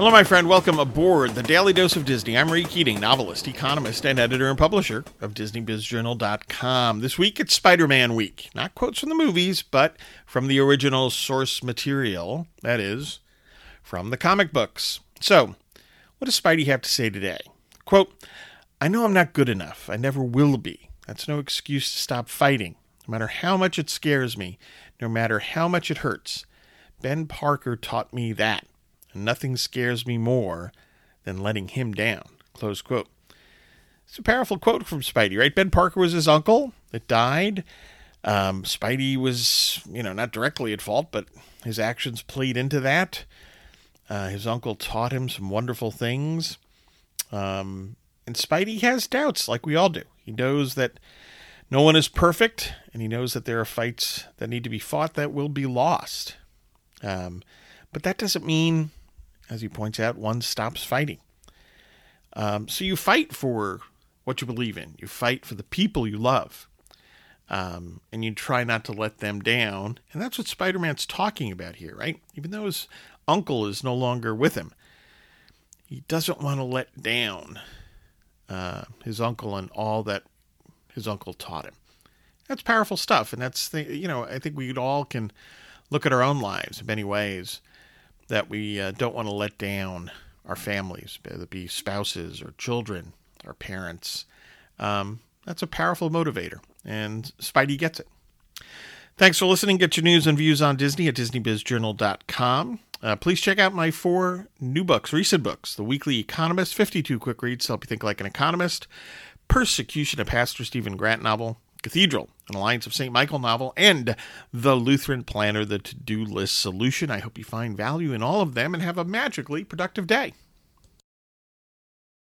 Hello, my friend. Welcome aboard the Daily Dose of Disney. I'm Ray Keating, novelist, economist, and editor and publisher of DisneyBizJournal.com. This week it's Spider Man Week. Not quotes from the movies, but from the original source material, that is, from the comic books. So, what does Spidey have to say today? Quote, I know I'm not good enough. I never will be. That's no excuse to stop fighting, no matter how much it scares me, no matter how much it hurts. Ben Parker taught me that nothing scares me more than letting him down. Close quote. It's a powerful quote from Spidey, right? Ben Parker was his uncle that died. Um, Spidey was, you know, not directly at fault, but his actions played into that. Uh, his uncle taught him some wonderful things. Um, and Spidey has doubts, like we all do. He knows that no one is perfect, and he knows that there are fights that need to be fought that will be lost. Um, but that doesn't mean as he points out, one stops fighting. Um, so you fight for what you believe in. You fight for the people you love. Um, and you try not to let them down. And that's what Spider Man's talking about here, right? Even though his uncle is no longer with him, he doesn't want to let down uh, his uncle and all that his uncle taught him. That's powerful stuff. And that's, the, you know, I think we all can look at our own lives in many ways that we uh, don't want to let down our families, whether it be spouses or children or parents. Um, that's a powerful motivator, and Spidey gets it. Thanks for listening. Get your news and views on Disney at DisneyBizJournal.com. Uh, please check out my four new books, recent books The Weekly Economist, 52 quick reads to help you think like an economist, Persecution, a Pastor Stephen Grant novel, Cathedral, an Alliance of St. Michael novel, and The Lutheran Planner, the to do list solution. I hope you find value in all of them and have a magically productive day.